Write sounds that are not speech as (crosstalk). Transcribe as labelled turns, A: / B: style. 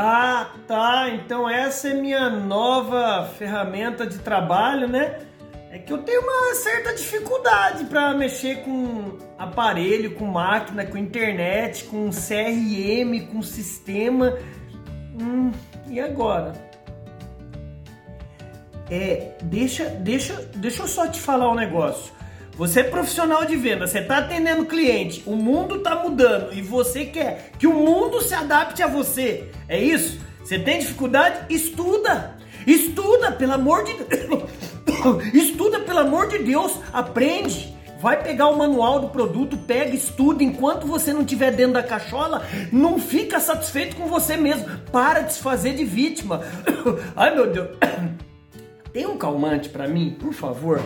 A: Ah, tá. Então essa é minha nova ferramenta de trabalho, né? É que eu tenho uma certa dificuldade para mexer com aparelho, com máquina, com internet, com CRM, com sistema. Hum, e agora? É, deixa, deixa, deixa eu só te falar um negócio. Você é profissional de venda, você está atendendo cliente, o mundo está mudando e você quer que o mundo se adapte a você. É isso? Você tem dificuldade? Estuda! Estuda, pelo amor de Deus! (coughs) Estuda, pelo amor de Deus! Aprende! Vai pegar o manual do produto, pega, estuda. Enquanto você não estiver dentro da cachola, não fica satisfeito com você mesmo. Para de se fazer de vítima. (coughs) Ai meu Deus. (coughs) Tem um calmante para mim, por favor?